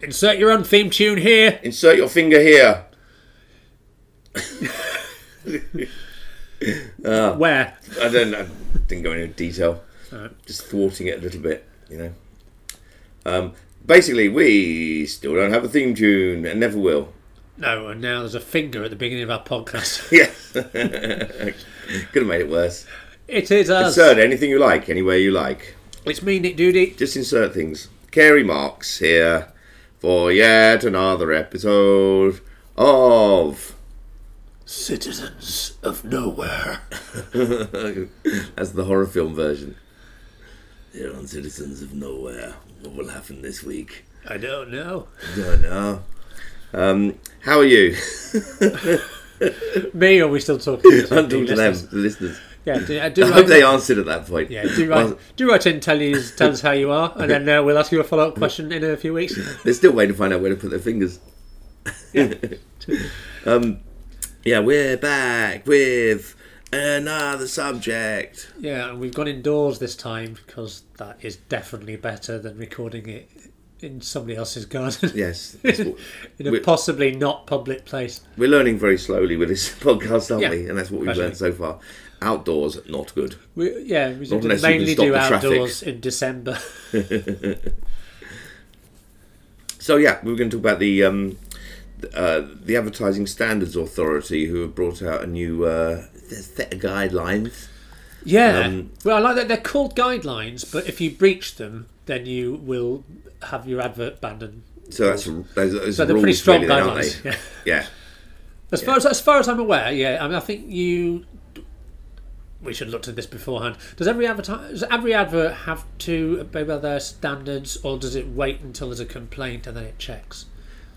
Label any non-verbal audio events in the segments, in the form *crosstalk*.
Insert your own theme tune here. Insert your finger here. *laughs* Where? I don't. Didn't go into detail. Just thwarting it a little bit, you know. Um, basically, we still don't have a theme tune and never will. No, and now there's a finger at the beginning of our podcast. *laughs* Yeah. *laughs* Could have made it worse. it is us. Insert anything you like, anywhere you like. It's me, Nick Doody. Just insert things. Carey Marx here for yet another episode of. Citizens of Nowhere. *laughs* That's the horror film version. Here on Citizens of Nowhere. What will happen this week? I don't know. I Don't know. Um, how are you? *laughs* Me, or are we still talking to *laughs* I'm talking to them, the listeners. Yeah, do, uh, do I hope they answered at that point. yeah, do write, Well, do write in, tell, you, tell us how you are, and then uh, we'll ask you a follow up *laughs* question in a few weeks. they're still waiting to find out where to put their fingers. *laughs* um, yeah, we're back with another subject. Yeah, and we've gone indoors this time because that is definitely better than recording it in somebody else's garden. Yes, *laughs* in a possibly not public place. we're learning very slowly with this podcast, aren't Yeah, we? And that's what we've learned so far. Outdoors, not good. We, yeah, we Not unless you mainly can stop do the traffic. outdoors in December. *laughs* So yeah, we were going to talk about the um, uh, the Advertising Standards Authority, who have brought out a new uh, set of guidelines. Yeah. Um, well, I like that they're called guidelines, but if you breach them, then you will have your advert banned. And So that's so they're pretty strong really, guidelines. they? Yeah. Yeah. As far as as far as I'm aware, yeah. I mean, I think you. We should have looked at this beforehand. Does every advertise, does every advert have to obey by their standards, or does it wait until there's a complaint and then it checks?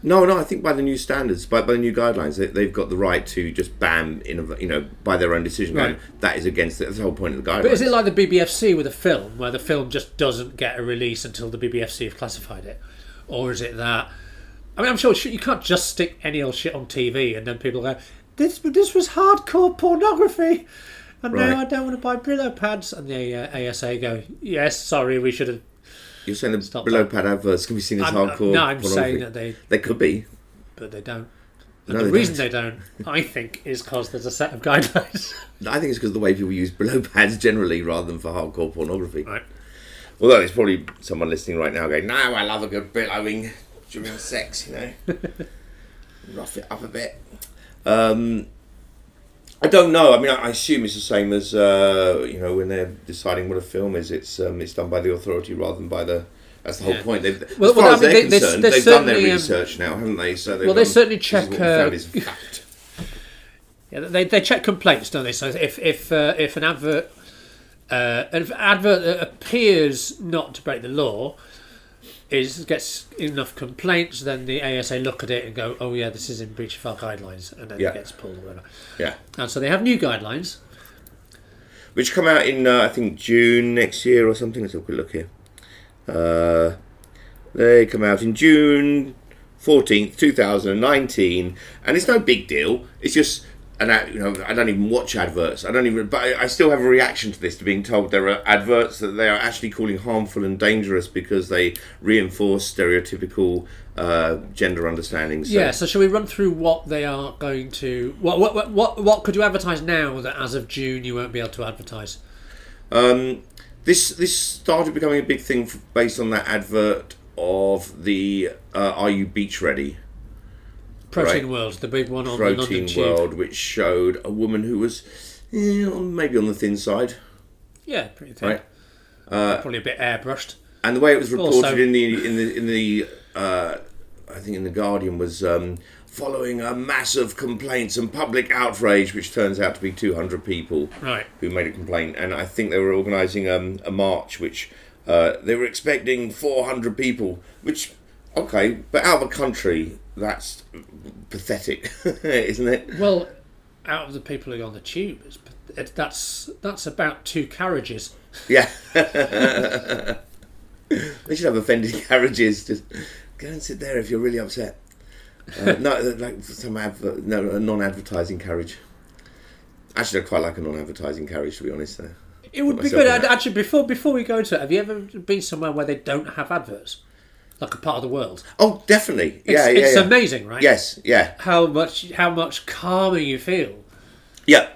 No, no. I think by the new standards, by, by the new guidelines, they, they've got the right to just ban, in a, you know, by their own decision. Right. That is against. That's the whole point of the guidelines. But is it like the BBFC with a film, where the film just doesn't get a release until the BBFC have classified it, or is it that? I mean, I'm sure you can't just stick any old shit on TV and then people go, "This, this was hardcore pornography," and Right. now I don't want to buy Brillo pads. And the uh, ASA go, "Yes, sorry, we should have." You're saying the Stop below that. pad adverts can be seen as I'm- hardcore. no, I'm saying that they, they could be. but they don't. No, And the they reason don't. they don't, I think, is because there's a set of guidelines. *laughs* I think it's because of the way people use Brillo pads generally, rather than for hardcore pornography. right. Although there's probably someone listening right now going, "No, I love a good billowing during sex," you know, *laughs* rough it up a bit. Um, I don't know. I mean, I I assume it's the same as uh, you know when they're deciding what a film is. It's um, it's done by the authority rather than by the. That's the whole Yeah. point. They've, Well- as far well, I as mean, they're they- they- concerned, they they've done their certainly, um, research now, haven't they? So they've Well, they gone, certainly "This is check, what we uh. *laughs* Yeah, they, they check complaints, don't they? So if if uh, if an advert uh, if an advert appears not to break the law is gets enough complaints, then the ASA look at it and go, "Oh yeah, this is in breach of our guidelines," and then Yeah. it gets pulled or whatever. Yeah. And so they have new guidelines. which come out in uh, I think June next year or something. Let's have a quick look here. Uh, they come out in June fourteenth, two thousand and nineteen, and it's no big deal. It's just. And I, you know, I don't even watch adverts. I don't even, but I, still have a reaction to this to being told there are adverts that they are actually calling harmful and dangerous because they reinforce stereotypical uh, gender understandings. So- Yeah. So shall we run through what they are going to? What what what what, what could you advertise now that as of June you won't be able to advertise? Um, this this started becoming a big thing based on that advert of the uh, "Are you beach ready?" Protein Right. World, the big one on the London Protein Tube. World, which showed a woman who was eh, maybe on the thin side, Yeah, pretty thin. right? Uh, Probably a bit airbrushed. And the way it was reported Also- in the in the in the uh, I think in the Guardian was um, following a mass of complaints and public outrage, which turns out to be 200 people Right. who made a complaint, and I think they were organising um, a march, which uh, they were expecting 400 people, which okay, but out of a country, that's pathetic, *laughs* isn't it? Well, out of the people who are on the tube, it's, it, that's that's about two carriages. Yeah. *laughs* they should have offended carriages. Just go and sit there if you're really upset. Uh, *laughs* no, like some adver- no, a non-advertising carriage. Actually, I quite like a non-advertising carriage, to be honest. There. It would Put be good. in I'd- that. Actually, before before we go into it, have you ever been somewhere where they don't have adverts? Like a part of the world. Oh, definitely. It's, yeah, yeah, it's yeah. amazing, right? Yes, yeah, How much how much calmer you feel. yeah,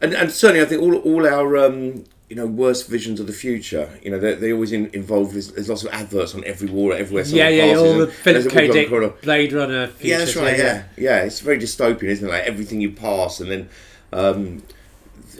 and and certainly I think all all our um, you know worst visions of the future. You know they they always in, involve there's, there's lots of adverts on every wall everywhere. yeah, yeah, all the Philip K. Dick corridor. Blade Runner. Yeah, that's right. Yeah, yeah, It's very dystopian, isn't it? Like everything you pass, and then um,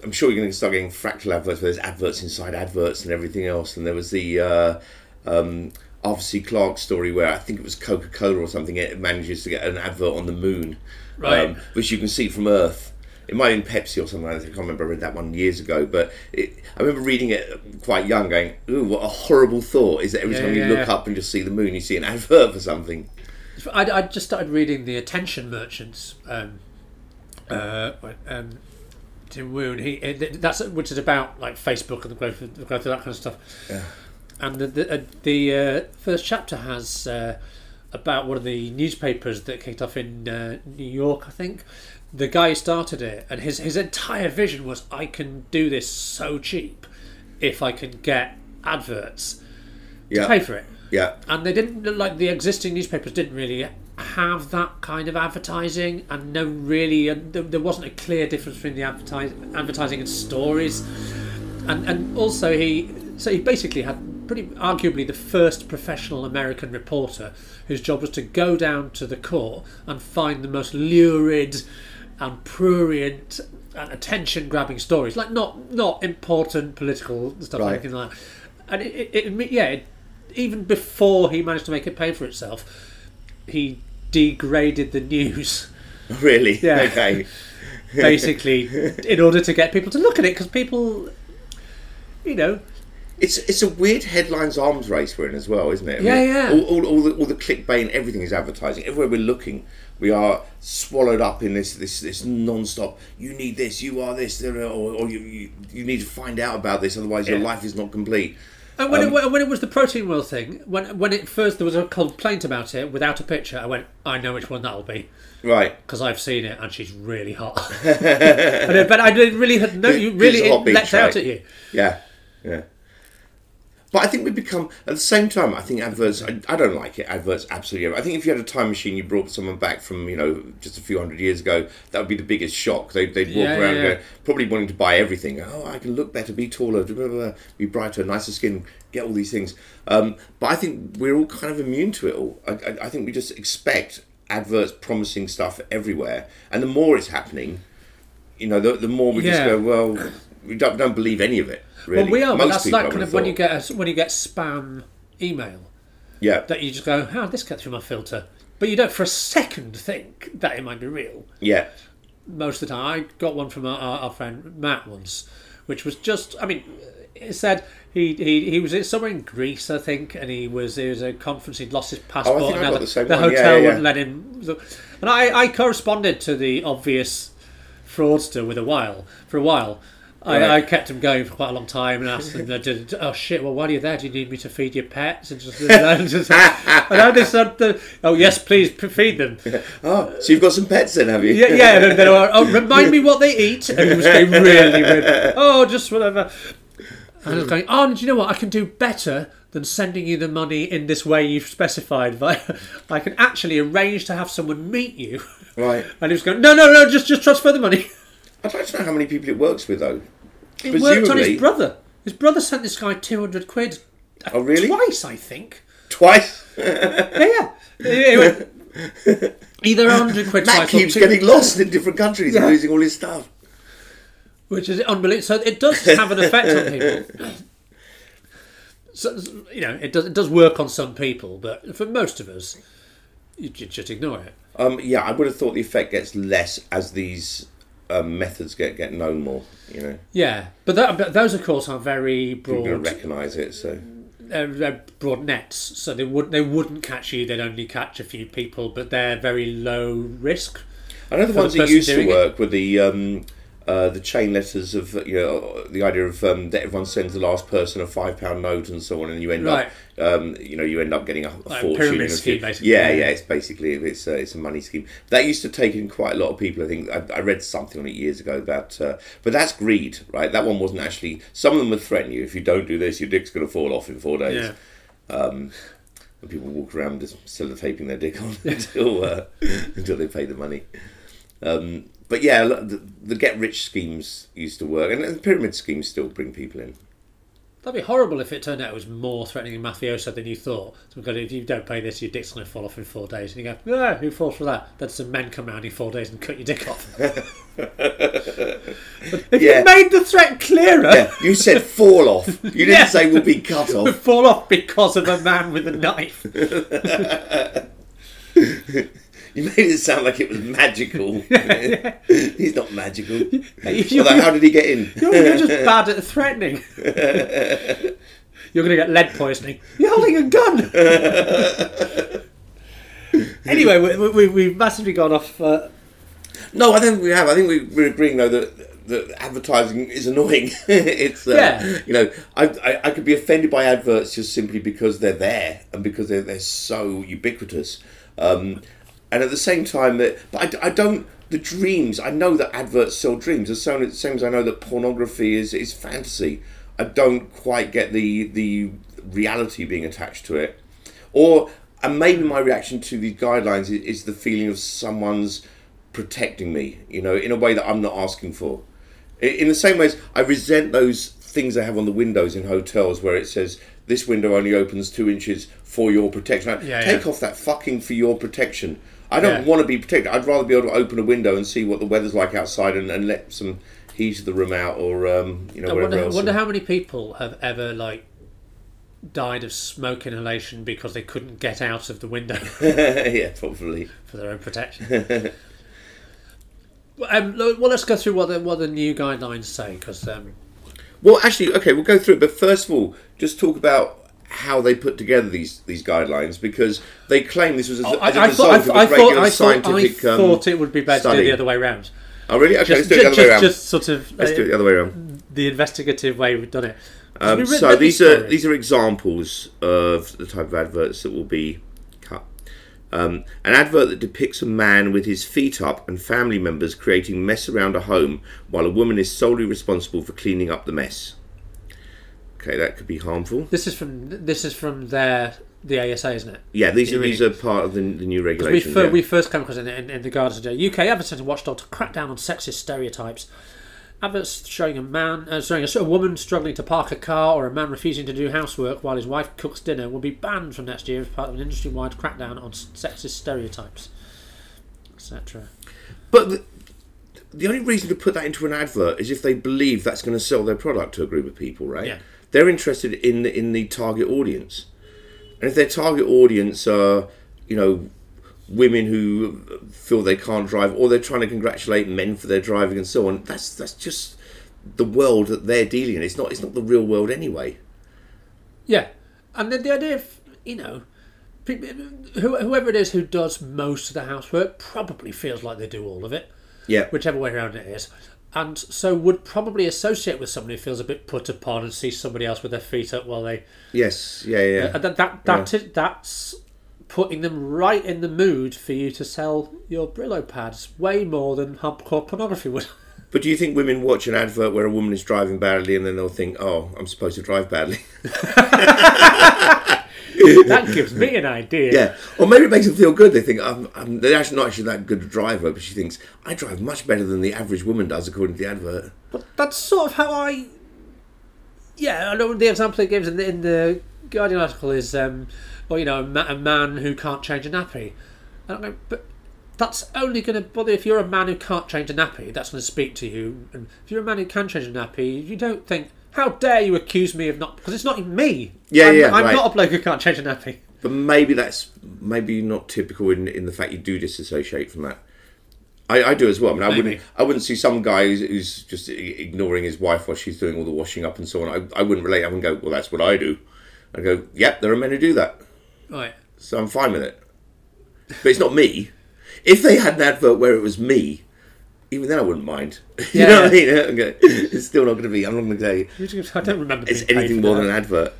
I'm sure you're going to start getting fractal adverts where there's adverts inside adverts and everything else. And there was the uh, um, Arthur C. Clarke story where I think it was Coca Cola or something. It manages to get an advert on the moon, um, which you can see from Earth. It might have been Pepsi or something. I can't remember. I read that one years ago, but it, I remember reading it quite young, going, "Ooh, what a horrible thought!" Is that every Yeah, time you yeah, look up and just see the moon, you see an advert for something. I, I just started reading the Attention Merchants. Um, uh, um, Tim Wu. He that's which is about like Facebook and the growth of, the growth of that kind of stuff. Yeah. And the the, uh, the uh, first chapter has uh, about one of the newspapers that kicked off in uh, New York, I think. The guy started it, and his his entire vision was, I can do this so cheap if I can get adverts to pay for it yeah. and they didn't like the existing newspapers didn't really have that kind of advertising and no really uh, there, there wasn't a clear difference between the advertise, advertising and stories and and also he so he basically had pretty arguably the first professional American reporter whose job was to go down to the court and find the most lurid and prurient and attention grabbing stories like not not important political stuff or anything like that and it, it, it yeah it, even before he managed to make it pay for itself he degraded the news *laughs* Really? Yeah. Okay. basically in order to get people to look at it because people you know It's it's a weird headlines arms race we're in as well, isn't it? I Yeah, yeah. All, all, all the all the clickbait and everything is advertising. Everywhere we're looking, we are swallowed up in this this this non-stop. You need this. You are this. Or, or you, you you need to find out about this. Otherwise, your life is not complete. and when, it, when it was the protein world thing when when it first there was a complaint about it without a picture i went i know which one that'll be Right. because I've seen it and she's really hot. *laughs* *laughs* but, uh, but I didn't really had no, you really it beach, lets out right? at you. Yeah. Yeah. But I think we become at the same time. I think adverts. I, I don't like it. Adverts absolutely. I think if you had a time machine, you brought someone back from you know just a few hundred years ago, that would be the biggest shock. They, they'd walk Yeah, around yeah, yeah. go, probably wanting to buy everything. Oh, I can look better, be taller, blah, blah, blah, be brighter, nicer skin, get all these things. Um, but I think we're all kind of immune to it all. I, I, I think we just expect adverts promising stuff everywhere, and the more it's happening, you know, the, the more we just go, well, we don't, don't believe any of it. Really. Well, we are, but that's like kind of when you get a, when you get spam email Yeah, that you just go, how did this get through my filter? But you don't for a second think that it might be real. yeah, most of the time. I got one from our, our, our friend Matt once, which was just, I mean, it said he, he, he was somewhere in Greece, I think, and he was there was a conference. He'd lost his passport. think I and now the the. Hotel yeah, yeah. wouldn't let him. And I, I corresponded to the obvious fraudster with a while for a while. I, Right. I kept them going for quite a long time and asked them, *laughs* did, "Oh shit! Well, while you're there, do you need me to feed your pets?" And just, *laughs* and just and I just said, "Oh yes, please p- feed them." *laughs* Oh, so you've got some pets then, have you? Yeah, yeah. And then, oh, remind me what they eat. And he was going really weird. Oh, just whatever. And I was going, oh, do you know what? I can do better than sending you the money in this way you've specified. I can actually arrange to have someone meet you. Right. And he was going, no, no, no, just just transfer the money. I'd like to know how many people it works with, though. It worked on his brother. His brother sent this guy 200 quid. Oh, really? Twice, I think. Twice. Yeah, yeah. He- he Either 100 quid Matt keeps getting lost in different countries and losing all his stuff. which is unbelievable. So it does have an effect on people. So, you know, it does it does work on some people, but for most of us, you ju- just ignore it. Um, yeah, I would have thought the effect gets less as these um, methods get, get known more. You know, Yeah, but, that, but those, of course, are very people broad, to recognise it. So they're, they're broad nets. So they would they wouldn't catch you. They'd only catch a few people, but they're very low risk. I know the ones the that used to doing it. work were the um, uh, the chain letters of you know the idea of um, that everyone sends the last person a five pound note and so on, and you end Right. up um, you know you end up getting a, a Like a fortune. pyramid a scheme, basically. Yeah, Yeah. it's basically it's a, it's a money scheme. That used to take in quite a lot of people. I think I, I read something on it years ago about, uh, but that's greed, right? That one wasn't actually. Some of them would threaten you if you don't do this, your dick's going to fall off in four days. Yeah. and people walk around just sellotaping their dick on *laughs* until uh, until they pay the money. Um, but yeah, the, the get rich schemes used to work, and the pyramid schemes still bring people in. That'd be horrible if it turned out it was more threatening and mafioso than you thought. So because if you don't pay this, your dick's going to fall off in four days. And you go, yeah, who falls for that? Then some men come round in four days and cut your dick off. *laughs* if Yeah. you made the threat clearer, Yeah, you said fall off. You didn't Yeah. say will be cut off. fall off because of a man with a knife. *laughs* You made it sound like it was magical. *laughs* He's not magical. You- Although, how did he get in? You're, you're just bad at threatening. *laughs* You're going to get lead poisoning. You're holding a gun. *laughs* anyway, we, we, we've massively gone off. Uh, No, I think we have. I think we, we're agreeing though that, that advertising is annoying. it's uh, Yeah. you know, I, I I could be offended by adverts just simply because they're there and because they're they're so ubiquitous. Um, and at the same time that, but I, I don't. The dreams. I know that adverts sell dreams. The same, same as I know that pornography is is fantasy. I don't quite get the the reality being attached to it, or and maybe my reaction to these guidelines is, is the feeling of someone's protecting me, you know, in a way that I'm not asking for. In the same ways, I resent those things they have on the windows in hotels where it says this window only opens two inches for your protection. Like, Yeah, Take yeah. off that fucking for your protection. I don't Yeah. want to be protected. I'd rather be able to open a window and see what the weather's like outside and, and let some heat of the room out or um, you know I whatever wonder, else. wonder how many people have ever like died of smoke inhalation because they couldn't get out of the window *laughs* yeah, probably. for their own protection. *laughs* um, well, let's go through what the, what the new guidelines say because um, Well, actually, okay, we'll go through it. But first of all, just talk about how they put together these these guidelines because they claim this was as, I, as a I result thought, I, of thought, a I, thought, regular I, thought, I scientific. um, it would be better to do the other way round. oh, really? Okay, Just, let's do it the other just, way around. just sort of let's uh, do it the other way around. the investigative way we've done it. Um, so these are these are examples of the type of adverts that will be cut. Um, an advert that depicts a man with his feet up and family members creating mess around a home while a woman is solely responsible for cleaning up the mess. Okay, that could be harmful. This is from this is from their the ASA, isn't it? Yeah, these are these are part of the, the new We, regulations. fir- yeah. we first came across it in, in, in the Guardian today. UK advertising watchdog to crack down on sexist stereotypes. Adverts showing a man, uh, showing a, a woman struggling to park a car or a man refusing to do housework while his wife cooks dinner will be banned from next year as part of an industry-wide crackdown on sexist stereotypes, etc. But the, the only reason to put that into an advert is if they believe that's going to sell their product to a group of people, right? Yeah. They're interested in the, in the target audience, and if their target audience are, you know, women who feel they can't drive, or they're trying to congratulate men for their driving and so on, that's that's just the world that they're dealing in. It's not it's not the real world anyway. Yeah, and then the idea of you know, whoever it is who does most of the housework probably feels like they do all of it. Yeah. whichever way around it is. And so would probably associate with somebody who feels a bit put upon and sees somebody else with their feet up while they. Yes. Yeah. Yeah. And uh, that, that, that is- that's putting them right in the mood for you to sell your Brillo pads way more than hardcore pornography would. *laughs* But do you think women watch an advert where a woman is driving badly and then they'll think, "Oh, I'm supposed to drive badly"? *laughs* that gives me an idea. Yeah, or maybe it makes them feel good. They think I'm, I'm, they're actually not actually that good a driver, but she thinks I drive much better than the average woman does, according to the advert. But that's sort of how I. Yeah, I know the example it gives in the, in the Guardian article is, um, well, you know, a, ma- a man who can't change a nappy. And I'm going, but that's only going to bother if you're a man who can't change a nappy. That's going to speak to you. And if you're a man who can change a nappy, you don't think, how dare you accuse me of not? Because it's not me. Yeah, I'm, yeah, I'm right. not a bloke who can't change a nappy. But maybe that's maybe not typical in in the fact you do disassociate from that. I, I do as well. I mean, I Maybe. wouldn't I wouldn't see some guy who's, who's just ignoring his wife while she's doing all the washing up and so on. I, I wouldn't relate. I wouldn't go, well, that's what I do. I go, yep, there are men who do that. Right. So I'm fine with it. But it's not me. If they had an advert where it was me, even then I wouldn't mind. *laughs* you Yeah, know what I mean? *laughs* Okay. It's still not going to be. I'm not going to say I don't remember. it's anything more that. than an advert.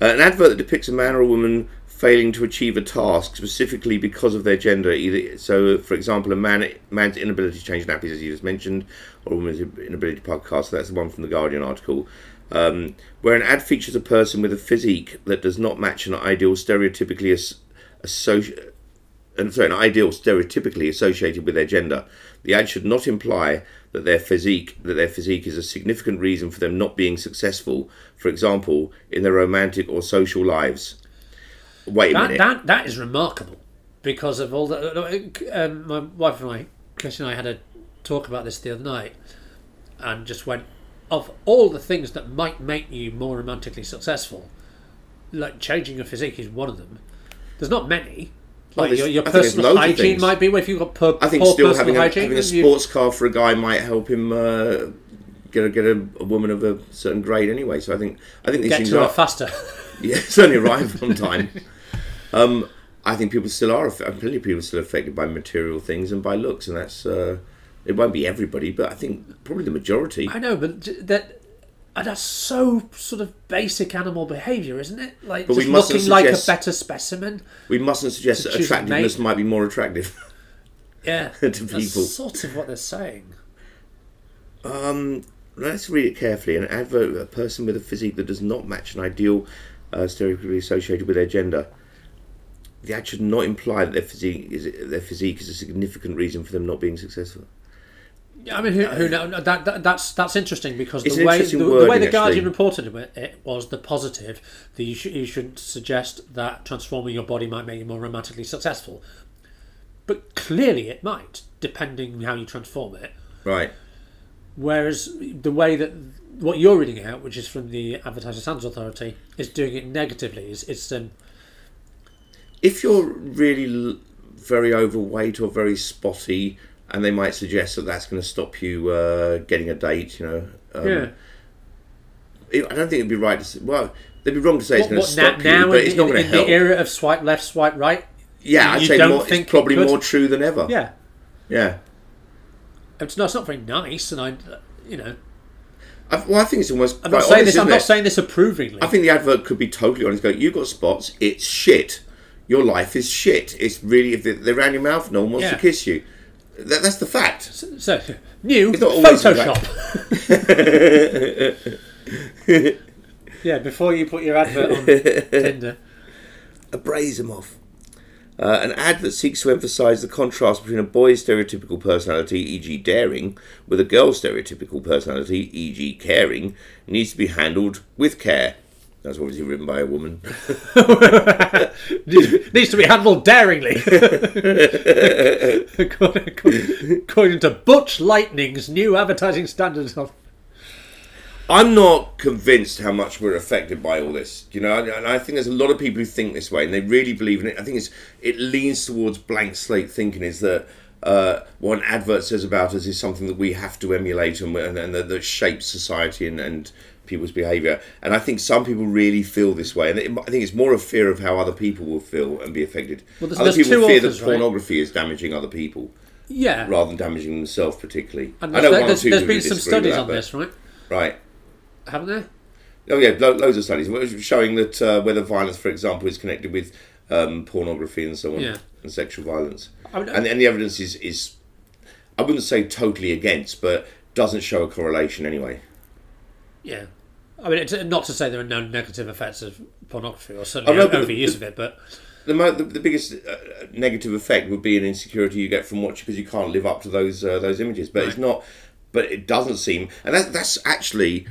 Uh, an advert that depicts a man or a woman failing to achieve a task specifically because of their gender. Either so, for example, a man man's inability to change nappies, as you just mentioned, or a woman's inability to car. So that's the one from the Guardian article. Um, where an ad features a person with a physique that does not match an ideal stereotypically as, associ- and sorry, an ideal stereotypically associated with their gender. The ad should not imply that their physique that their physique is a significant reason for them not being successful. For example, in their romantic or social lives. Wait a That, minute. that that is remarkable because of all the. Um, my wife and I, Chris and I, had a talk about this the other night, and just went of all the things that might make you more romantically successful, like changing your physique is one of them. There's not many. Like your, your I think there's personal hygiene might be. Well, if you've got poor, I think still having a, hygiene, having a you- sports car for a guy might help him uh, get a, get a, a woman of a certain grade anyway. So I think I think these get things to are her faster. *laughs* yeah, certainly arrive on time. *laughs* Um, I think people still are. Plenty of people are still affected by material things and by looks, and that's uh, it. Won't be everybody, but I think probably the majority. I know, but that. And that's so sort of basic animal behaviour, isn't it? Like But just looking like a better specimen. We mustn't suggest that attractiveness might be more attractive. *laughs* Yeah, *laughs* to people. that's sort of what they're saying. Um, let's read it carefully. An advert: a person with a physique that does not match an ideal uh, stereotypically associated with their gender. The ad should not imply that their physique is their physique is a significant reason for them not being successful. I mean, who, who knows? That, that, that's that's interesting because It's the way the, the way the Guardian actually. reported it- it was the positive that you, should you should suggest that transforming your body might make you more romantically successful, but clearly it might, depending how you transform it. Right. Whereas the way that what you're reading out, which is from the Advertising Standards Authority, is doing it negatively. Is it's um, If you're really l- very overweight or very spotty, and they might suggest that that's going to stop you uh, getting a date, you know. Um, yeah. it- I don't think it'd be right to say. Well, they'd be wrong to say it's What, going to stop now, you, but in, it's not going to in help. the era of swipe left, swipe right. yeah, I'd say more, think it's probably could? more true than ever. Yeah, Yeah. it's not, it's not very nice, and I, you know, well, I think it's almost. I'm not saying honest, this. I'm isn't saying this approvingly. I think the advert could be totally honest. Go, you've got spots. It's shit. Your life is shit. It's really if they're, they're around your mouth, no one wants Yeah. to kiss you. That, that's the fact. So, new not always Photoshop. *laughs* yeah, before you put your advert on Tinder. Abrase them off. Uh, an ad that seeks to emphasise the contrast between a boy's stereotypical personality, e.g., daring, with a girl's stereotypical personality, e.g., caring, needs to be handled with care. That's obviously written by a woman. *laughs* needs, to be handled daringly. *laughs* according, according- according to Butch Lightning's new advertising standards. Of, I'm not convinced how much we're affected by all this. You know, and I think there's a lot of people who think this way and they really believe in it. I think it's it leans towards blank slate thinking. Is that uh, what an advert says about us is something that we have to emulate and, and, and that, that shapes society and, and people's behaviour. And I think some people really feel this way, and it, I think it's more a fear of how other people will feel and be affected. Well, there's- other there's people fear authors, that right? pornography is damaging other people yeah. rather than damaging themselves particularly. And I know one or there's, two there's people been some studies that, on this, right? right? Haven't there? Oh yeah, lo- loads of studies showing that uh, whether violence, for example, is connected with um, pornography and so on, Yeah. and sexual violence. I mean, and, and the evidence is, is, I wouldn't say totally against, but doesn't show a correlation anyway. Yeah. I mean, it's not to say there are no negative effects of pornography or certainly Oh, no, overuse of it, but The, the, the biggest uh, negative effect would be an insecurity you get from watching because you can't live up to those uh, those images. But it's not. But it doesn't seem, and that, that's actually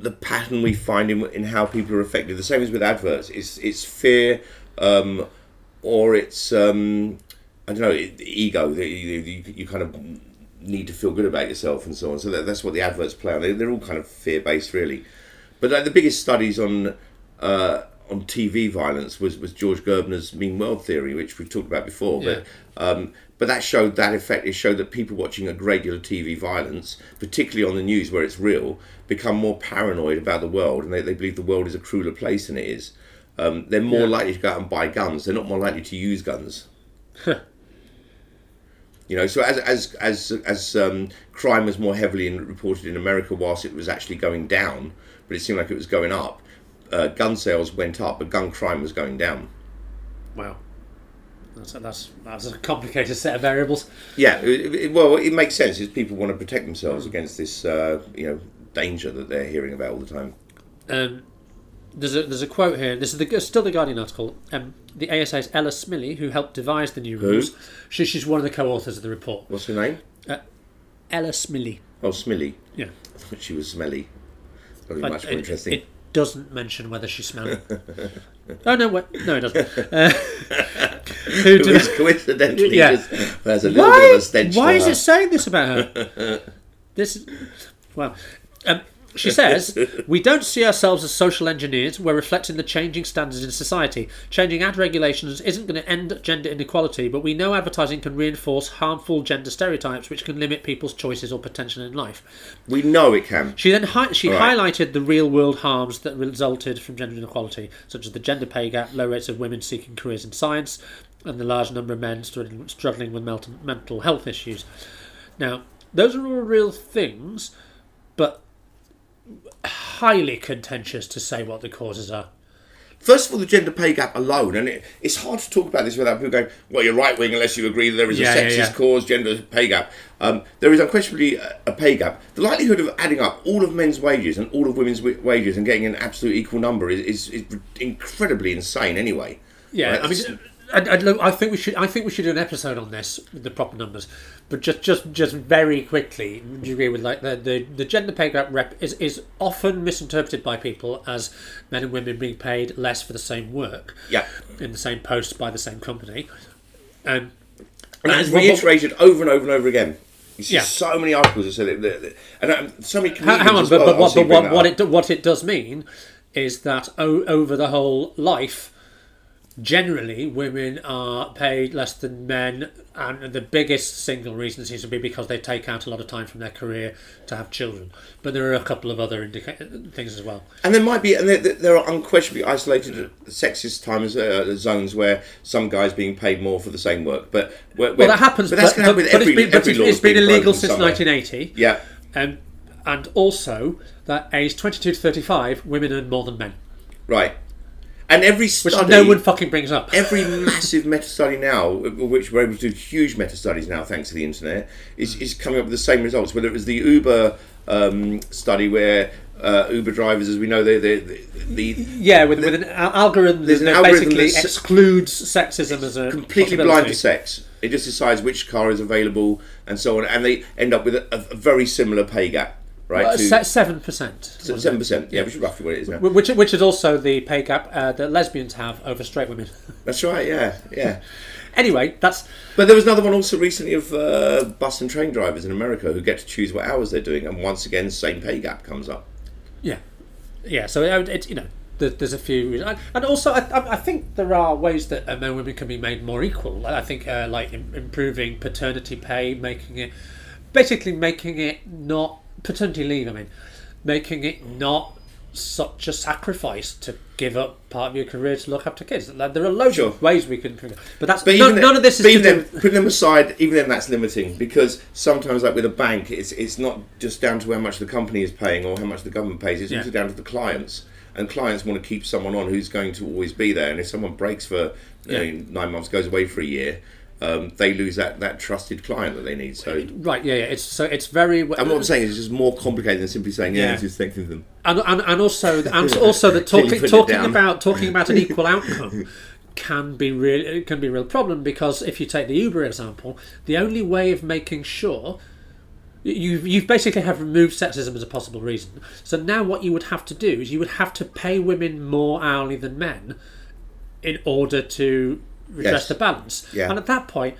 the pattern we find in, in how people are affected. The same as with adverts. It's it's fear, um, or it's um, I don't know, it, ego. You, you, you kind of need to feel good about yourself and so on. So that, that's what the adverts play on. They, they're all kind of fear based, really. But like, the biggest studies on uh, on TV violence was, was George Gerbner's Mean World theory, which we've talked about before. Yeah. But um, but that showed that effect. It showed that people watching a regular TV violence, particularly on the news where it's real, become more paranoid about the world, and they, they believe the world is a crueler place than it is. Um, they're more Yeah. likely to go out and buy guns. They're not more likely to use guns. You know, so as as as as um, crime was more heavily in, reported in America, whilst it was actually going down, but it seemed like it was going up. Uh, gun sales went up, but gun crime was going down. wow. That's a, that's, that's a complicated set of variables. Yeah, it, it- well, it makes sense. Is people want to protect themselves against this, uh, you know, danger that they're hearing about all the time. Um, there's a there's a quote here. This is the still the Guardian article. Um, the ASA's Ella Smillie, who helped devise the new rules, she, she's one of the co-authors of the report. What's her name? Ella Smillie. Oh, Smilly. Yeah. I thought *laughs* she was smelly. Probably But much more it, interesting. it doesn't mention whether she's smelly. oh no, wait, no, it doesn't. Uh, *laughs* who Which coincidentally Yeah. just has a little bit why? of a stench. Why is her. it saying this about her? this, is- well, um, she says we don't see ourselves as social engineers. We're reflecting the changing standards in society. Changing ad regulations isn't going to end gender inequality, but we know advertising can reinforce harmful gender stereotypes, which can limit people's choices or potential in life. We know it can. She then hi- she Right. highlighted the real world harms that resulted from gender inequality, such as the gender pay gap, low rates of women seeking careers in science, and the large number of men struggling, with mental health issues. Now, those are all real things, but highly contentious to say what the causes are. First of all, the gender pay gap alone, and it, it's hard to talk about this without people going, "Well, you're right wing unless you agree that there is Yeah, a sexist yeah. cause, gender pay gap." Um, there is unquestionably a, a pay gap. The likelihood of adding up all of men's wages and all of women's wi- wages and getting an absolute equal number is, is, is incredibly insane. Anyway, Yeah, Right, I mean, I, I, look, I think we should. I think we should do an episode on this with the proper numbers. But just, just, just very quickly, do you agree with like the the, the gender pay gap rep is is often misinterpreted by people as men and women being paid less for the same work yeah. in the same post by the same company. Um, And that's what- what- reiterated over and over and over again. You see Yeah. so many articles that said that, that- and um, so many Hang on, as but, but, what, but what, what it what it does mean is that o- over the whole life, generally women are paid less than men, and the biggest single reason seems to be because they take out a lot of time from their career to have children. But there are a couple of other indica- things as well. And there might be, and there, there are unquestionably isolated sexist times uh, zones where some guys being paid more for the same work. But where, Well, that happens, But that's but, going to happen with but every, it's been, every it's been illegal since somewhere. 1980. Yeah, Um, and also that age 22 to 35, women earn more than men, right. And every study, which no one fucking brings up. every *laughs* massive meta study now, which we're able to do huge meta studies now thanks to the internet, is, is coming up with the same results. Whether it was the Uber um, study where uh, Uber drivers, as we know, they, they, the, the Yeah, with, with an al- algorithm that an algorithm basically that's- excludes sexism as a completely blind to sex. It just decides which car is available and so on, and they end up with a, a very similar pay gap, right? Uh, Seven percent, seven percent, yeah, which is roughly what it is now. which which is also the pay gap uh, that lesbians have over straight women. *laughs* That's right, yeah, yeah. anyway, that's But there was another one also recently of uh, bus and train drivers in America who get to choose what hours they're doing, and once again, same pay gap comes up. yeah, yeah. So it, you know. There's a few, and and also I, I I think there are ways that uh, men and women can be made more equal. I think uh, like improving paternity pay, making it basically making it not paternity leave. I mean, making it not such a sacrifice to give up part of your career to look after kids. Like, There are loads Sure. of ways we can, but that's But no, none then- of this is even then, putting them aside, even then that's limiting because sometimes, like with a bank, it's it's not just down to how much the company is paying or how much the government pays. It's Yeah. also down to the clients, and clients want to keep someone on who's going to always be there. And if someone breaks for you know, nine months, goes away for a year, um, they lose that that trusted client that they need. So. Right, yeah, yeah. It's so it's very And what I'm saying is, it's just more complicated than simply saying, "Yeah, Yeah. it's just thanking them." and, and, and also *laughs* and also that Till talking talking about talking about an equal *laughs* outcome can be real it can be a real problem because if you take the Uber example, the only way of making sure you you've basically have removed sexism as a possible reason. So now what you would have to do is you would have to pay women more hourly than men in order to redress Yes. the balance. Yeah. And at that point,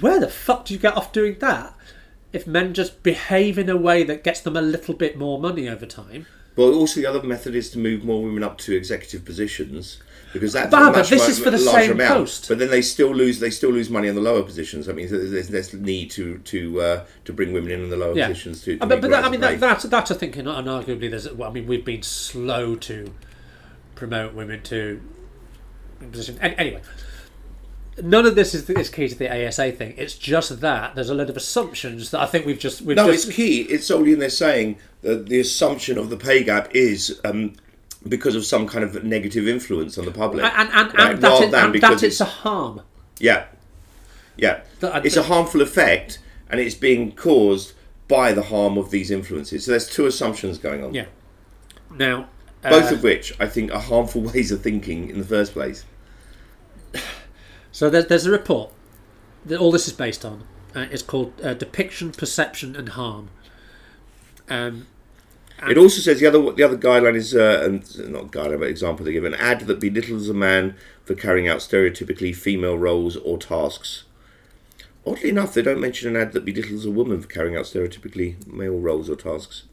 where the fuck do you get off doing that? If men just behave in a way that gets them a little bit more money over time. But also, the other method is to move more women up to executive positions because that's But- but much this is for the larger same amount. post. But then they still lose. They still lose money on the lower positions. I mean, there's less need to to uh, to bring women in on the lower Yeah. positions to. to Uh, but but that, I mean in that, that's that's a thinking, and arguably there's. Well, I mean we've been slow to promote women to position. An- Anyway, none of this is, is key to the ASA thing. It's just that there's a lot of assumptions that I think we've just we've no, just it's key. It's solely in there saying that the assumption of the pay gap is. Um, because of some kind of negative influence on the public, and and, right? and that, it, than and because that it's a harm. Yeah, yeah. That- I- it's a harmful effect, and it's being caused by the harm of these influences. So there's two assumptions going on. Yeah. Now, Both Uh, of which I think are harmful *laughs* ways of thinking in the first place. So there's, there's a report that all this is based on. Uh, it's called uh, Depiction, Perception and Harm. Um, It also says the other the other guideline is uh, and not guideline but example they give an ad that belittles a man for carrying out stereotypically female roles or tasks. Oddly enough, they don't mention an ad that belittles a woman for carrying out stereotypically male roles or tasks.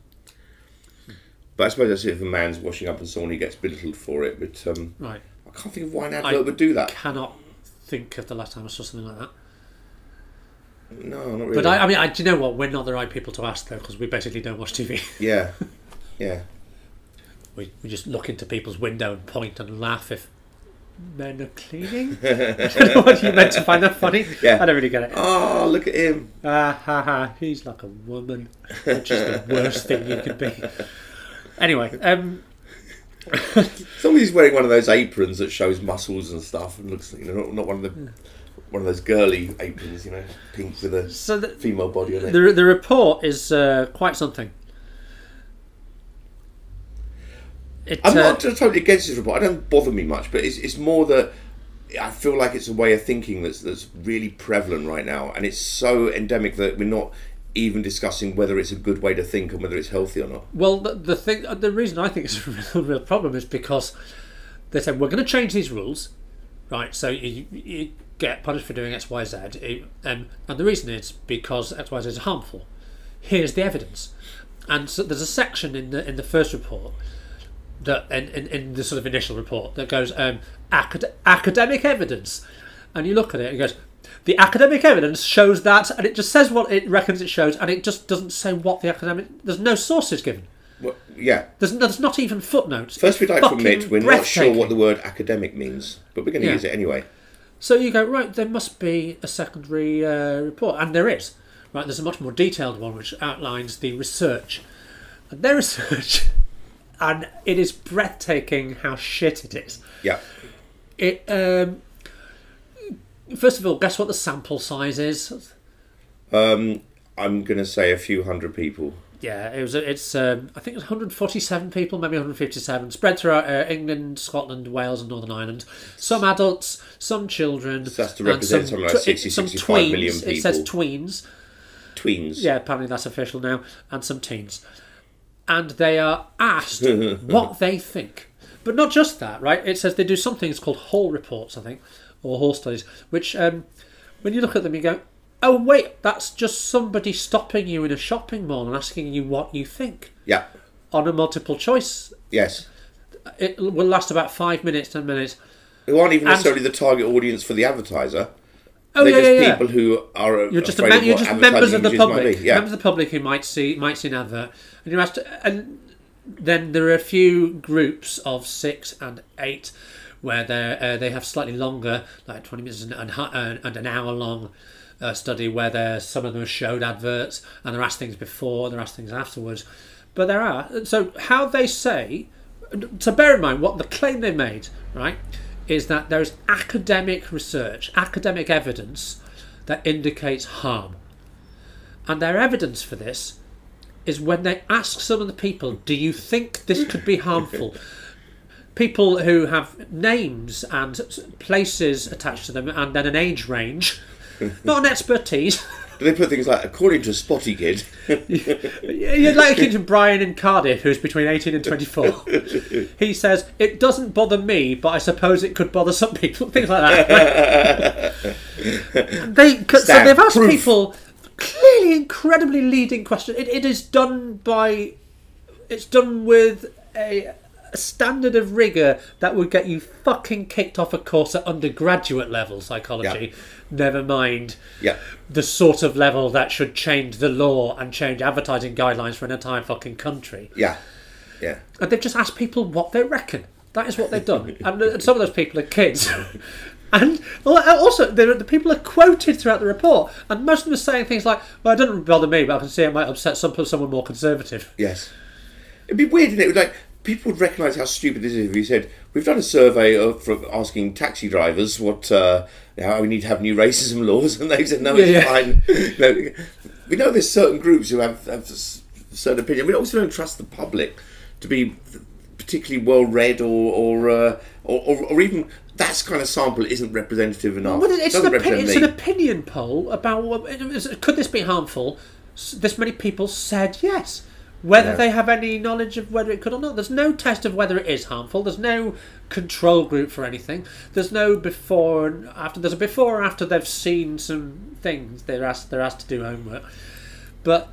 But I suppose that's if a man's washing up and someone he gets belittled for it. But um, right. I can't think of why an advert I would do that. Cannot think of the last time I saw something like that. No, not really. But I, I mean, I, do you know what? We're not the right people to ask though, because we basically don't watch TV. *laughs* yeah, yeah. we, we just look into people's window and point and laugh if men are cleaning. *laughs* I don't know what you meant to find that funny. Yeah. I don't really get it. Oh, look at him. Ah ha ha! He's like a woman, which is the worst thing you could be. *laughs* Anyway, um, *laughs* Somebody's wearing one of those aprons that shows muscles and stuff, and looks, you know, not, not one of the one of those girly aprons, you know, pink with a so the, female body on it. the the report is uh, quite something. It, I'm uh, not totally against this report. It doesn't bother me much, but it's, it's more that I feel like it's a way of thinking that's that's really prevalent right now, and it's so endemic that we're not even discussing whether it's a good way to think and whether it's healthy or not. Well, the, the thing, uh, the reason I think it's *laughs* a real, real problem is because they said we're going to change these rules, right? So you, you get punished for doing X, Y, Z, it- um, and the reason is because X, Y, Z is harmful. Here's the evidence, and so there's a section in the in the first report that in, in, in the sort of initial report that goes um, acad- academic evidence, and you look at it and it goes. The academic evidence shows that, and it just says what it reckons it shows, and it just doesn't say what the academic. There's no sources given. Well, yeah. There's, there's not even footnotes. First, we'd like to admit we're not sure what the word academic means, but we're going to Yeah. use it anyway. So you go right. There must be a secondary uh, report, and there is. Right, there's a much more detailed one which outlines the research, and their *laughs* research, and it is breathtaking how shit it is. Yeah. It um, first of all, guess what the sample size is? Um, I'm going to say a few hundred people. Yeah, it was. It's. Um, I think it was 147 people, maybe 157, spread throughout uh, England, Scotland, Wales, and Northern Ireland. Some adults, some children. So that's to represent some something like tw- 60, some 65 tweens. million It says tweens. Tweens. Yeah, apparently that's official now, and some teens, and they are asked *laughs* what they think. But not just that, right? It says they do some things called Hall reports, I think, or horse studies, which um, when you look at them, you go, "Oh wait, that's just somebody stopping you in a shopping mall and asking you what you think." Yeah. on a multiple choice. Yes. It will last about five minutes, ten minutes. Who aren't even And- necessarily the target audience for the advertiser. Oh They're yeah, just yeah, yeah. people who are You're just a afraid of you're just members of the advertising images might public. Yeah. members of the public who might see might see an advert, and you're asked. To, and then there are a few groups of six and eight where they uh, they have slightly longer, like twenty minutes and, and, uh, and an hour long. Uh, study where there some of them showed adverts and they're asked things before, and they're asked things afterwards, but there are. So how they say, so bear in mind what the claim they made, right, is that there is academic research, academic evidence that indicates harm. And their evidence for this is when they ask some of the people, do you think this could be harmful? *laughs* People who have names and places attached to them and then an age range, *laughs* not an expertise. Do they put things like, according to Spotty Kid? *laughs* You'd like to to Brian in Cardiff, who's between 18 and 24. *laughs* He says, It doesn't bother me, but I suppose it could bother some people. Things like that. They so they've asked proof. people clearly incredibly leading questions. It, it is done by. It's done with a, a standard of rigour that would get you fucking kicked off a course at undergraduate level psychology. Never mind yeah. the sort of level that should change the law and change advertising guidelines for an entire fucking country. Yeah. Yeah. And they've just asked people what they reckon. That is what they've done. *laughs* and uh, some of those people are kids. *laughs* and also, the, the people are quoted throughout the report, and most of them are saying things like, "Well, it doesn't bother me, but I can see it might upset some someone more conservative." Yes. It'd be weird, isn't it? Like, people would recognise how stupid this is if you said, we've done a survey of, from asking taxi drivers what, uh, how we need to have new racism *laughs* laws, and they said, no, Yeah, it's yeah. fine. *laughs* No, we know there's certain groups who have, have certain opinion. We also don't trust the public to be particularly well read, or or, uh, or or or even that kind of sample isn't representative enough. Well, it's, an Doesn't opinion, it's an opinion poll about what, could this be harmful. This many people said yes. Whether Yeah. they have any knowledge of whether it could or not, there's no test of whether it is harmful. There's no control group for anything. There's no before and after. There's a before or after they've seen some things. They're asked. They're asked to do homework, but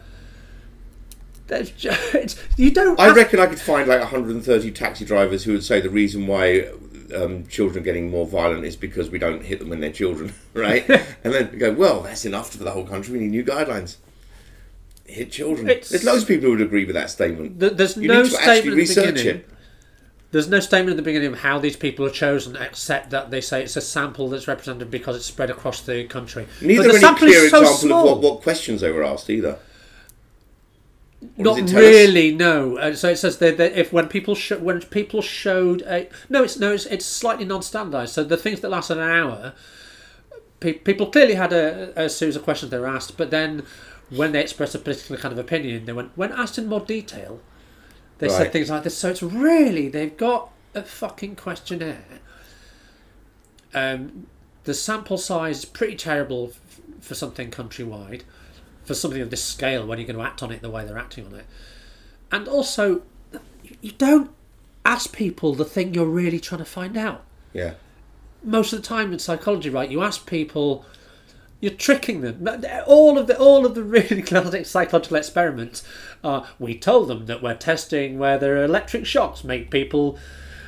there's ju- *laughs* it's, you don't. I reckon I could find like 130 taxi drivers who would say the reason why um, children are getting more violent is because we don't hit them when they're children, *laughs* right? *laughs* and then we go, well, that's enough for the whole country. We need new guidelines. Hit children. It's- There's loads of people who would agree with that statement. Th- There's You no need to statement at the research beginning. it. There's no statement at the beginning of how these people are chosen, except that they say it's a sample that's represented because it's spread across the country. Neither but the any clear is so example small. of what, what questions they were asked either. Or Not tell us? really, no. Uh, so it says that, that if when people sh- when people showed a no, it's no, it's, it's slightly non-standardized. So the things that lasted an hour, pe- people clearly had a, a series of questions they were asked, but then when they expressed a particular kind of opinion, they went when asked in more detail, they said things like this. So it's really they've got a fucking questionnaire. Um, the sample size is pretty terrible f- for something countrywide, for something of this scale when you're going to act on it the way they're acting on it. And also, you don't ask people the thing you're really trying to find out. Yeah. Most of the time in psychology, right, you ask people, you're tricking them. All of the all of the really *laughs* classic psychological experiments are we told them that we're testing whether electric shocks make people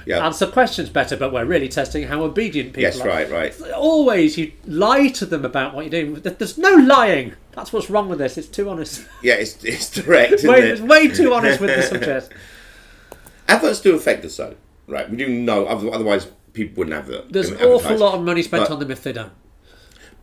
Yeah. answer questions better, but we're really testing how obedient people yes, are. right, right. Always you lie to them about what you're doing. There's no lying. That's what's wrong with this. It's too honest. *laughs* Yeah, it's, it's direct, isn't way, it? it's way too honest with the *laughs* subject. Adverts do affect us, though, right? We do know, otherwise people wouldn't have that. There's an awful lot of money spent But- on them if they don't.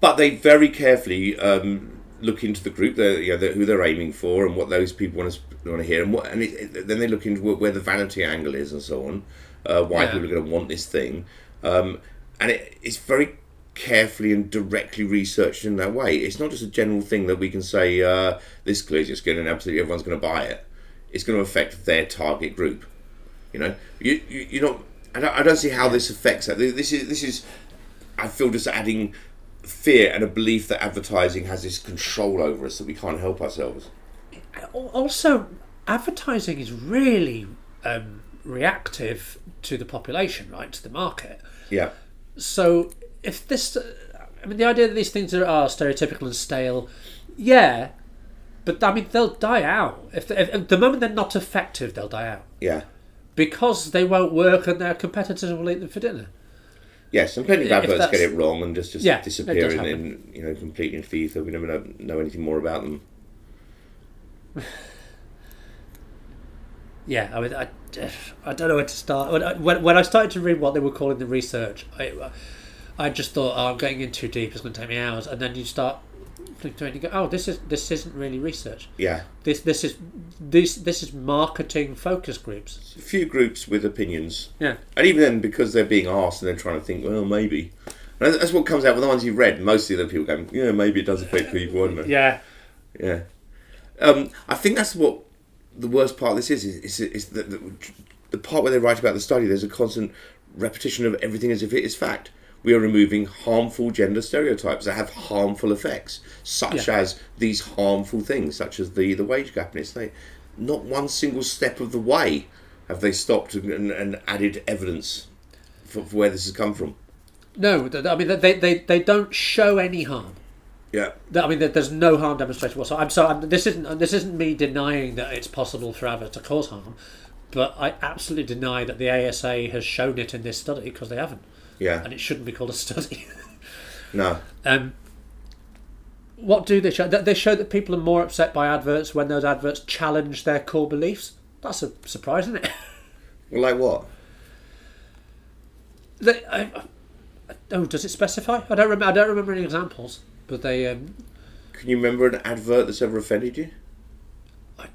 But they very carefully um, look into the group, you know, the, who they're aiming for, and what those people want to want to hear, and what, and it, then they look into where the vanity angle is, and so on. Uh, why Yeah. people are going to want this thing, um, and it, it's very carefully and directly researched in that way. It's not just a general thing that we can say uh, this glue is just good and absolutely everyone's going to buy it. It's going to affect their target group. You know, you, you you're not. I don't, I don't see how this affects that. This is this is. I feel just adding fear and a belief that advertising has this control over us that we can't help ourselves. Also, advertising is really um, reactive to the population, right, to the market. Yeah, So if this, uh, I mean, the idea that these things are, are stereotypical and stale, yeah, but I mean, they'll die out. If, if, if the moment they're not effective, they'll die out yeah, because they won't work and their competitors will eat them for dinner. Yes. And plenty of adverts get it wrong and just just Yeah, disappear in, you know completely into the ether. We never know, know anything more about them. *laughs* Yeah, I mean, I, I don't know where to start. When I, when, when I started to read what they were calling the research, I, I just thought, oh, I'm getting in too deep. It's going to take me hours. And then you start flicking through and you go, oh, this is this isn't really research. Yeah, This this is this this is marketing focus groups. a few groups with opinions, Yeah, and even then, because they're being asked and they're trying to think, well, maybe. And that's what comes out with the ones you've read. Most of the people going, yeah, maybe it does affect people, doesn't it? yeah, Yeah. Um, I think that's what the worst part of this is. Is, is, is the, the, the part where they write about the study, there's a constant repetition of everything as if it is fact. We are removing harmful gender stereotypes that have harmful effects, such Yeah. as these harmful things, such as the, the wage gap. And it's like, not one single step of the way have they stopped and, and added evidence for, for where this has come from. no. I mean, they they, they don't show any harm. Yeah. I mean, there's no harm demonstrated whatsoever. I'm so I'm, this isn't uh, this isn't me denying that it's possible for AVA to cause harm, but I absolutely deny that the ASA has shown it in this study because they haven't, Yeah. and it shouldn't be called a study. *laughs* No. um, what do they show? They show that people are more upset by adverts when those adverts challenge their core beliefs. That's a surprise, isn't it? Well, like what? they, I, I- oh, does it specify? I don't remember. I don't remember any examples, but they um, Can you remember an advert that's ever offended you? I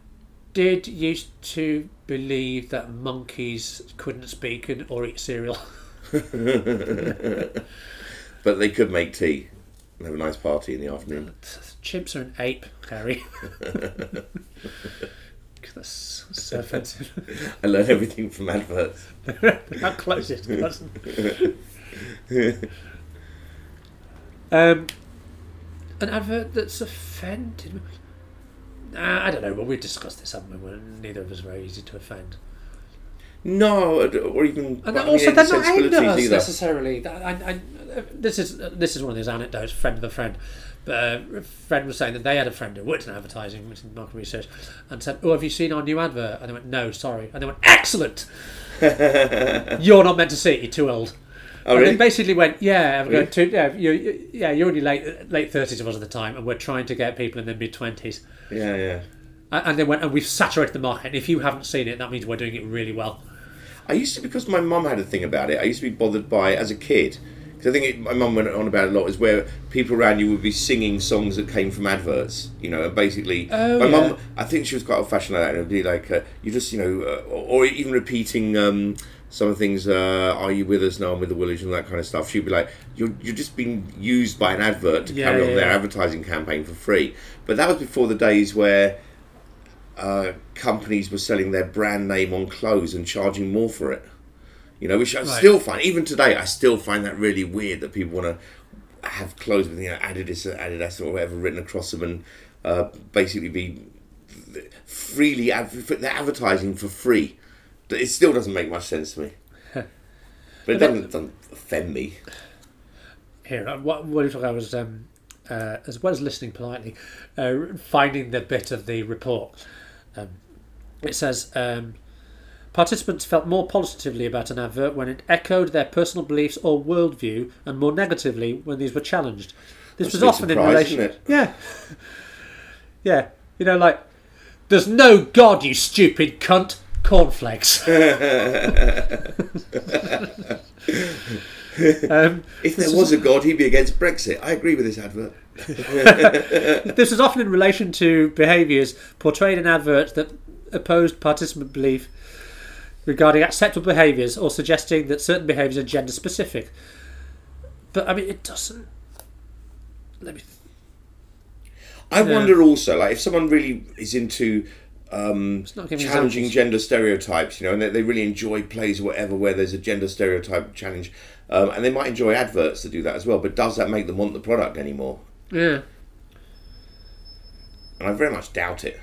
did used to believe that monkeys couldn't speak and, or eat cereal. *laughs* *laughs* But they could make tea and have a nice party in the afternoon. *laughs* Chimps are an ape, Harry. *laughs* That's so offensive. I learn everything from adverts. How close it um, an advert that's offended. Nah, I don't know. Well, we've discussed this, haven't we? Well, neither of us are very easy to offend. No, or even And also, they're not aimed at us either. necessarily. I, I, this is this is one of these anecdotes. Friend of a friend, but uh, a friend was saying that they had a friend who worked in advertising, which in market research, and said, "Oh, have you seen our new advert?" And they went, "No, sorry." And they went, "Excellent. *laughs* you're not meant to see it. You're too old." Oh, and really? they basically went, "Yeah, Really? going to, yeah, you, you- yeah, you're only late late thirties of us at the time, and we're trying to get people in their mid twenties." Yeah, yeah. And they went, "And we've saturated the market. And if you haven't seen it, that means we're doing it really well." I used to because my mum had a thing about it. I used to be bothered by as a kid because I think it, my mum went on about it a lot. Is where people around you would be singing songs that came from adverts. You know, and basically, Oh, my yeah. mum. I think she was quite old fashioned like that. And it'd be like uh, you just you know, uh, or, or even repeating. Um, some of the things, uh, are you with us? No, I'm with the Woolies and that kind of stuff. She'd be like, you're, you're just being used by an advert to Yeah, carry yeah, on their yeah. advertising campaign for free. But that was before the days where uh, companies were selling their brand name on clothes and charging more for it. You know, which I Right. still find, even today, I still find that really weird that people want to have clothes with you know Adidas, Adidas or whatever written across them, and uh, basically be freely they're advertising for free. It still doesn't make much sense to me. *laughs* But it doesn't, doesn't offend me. here. uh, What, what if I was, um, uh, as well as listening politely, uh, finding the bit of the report. Um, it says um, participants felt more positively about an advert when it echoed their personal beliefs or worldview, and more negatively when these were challenged. This That's was often in relation. Yeah, *laughs* yeah. You know, like there's no God, you stupid cunt. Cornflakes. *laughs* *laughs* *laughs* um, If there was a god, he'd be against Brexit. I agree with this advert. *laughs* This was often in relation to behaviours portrayed in adverts that opposed participant belief regarding acceptable behaviours or suggesting that certain behaviours are gender specific. But I mean, it doesn't. Let me. I wonder also, like, if someone really is into um, It's not giving challenging examples. gender stereotypes, you know, and they, they really enjoy plays or whatever where there's a gender stereotype challenge, um, and they might enjoy adverts that do that as well. But does that make them want the product anymore? Yeah. And I very much doubt it.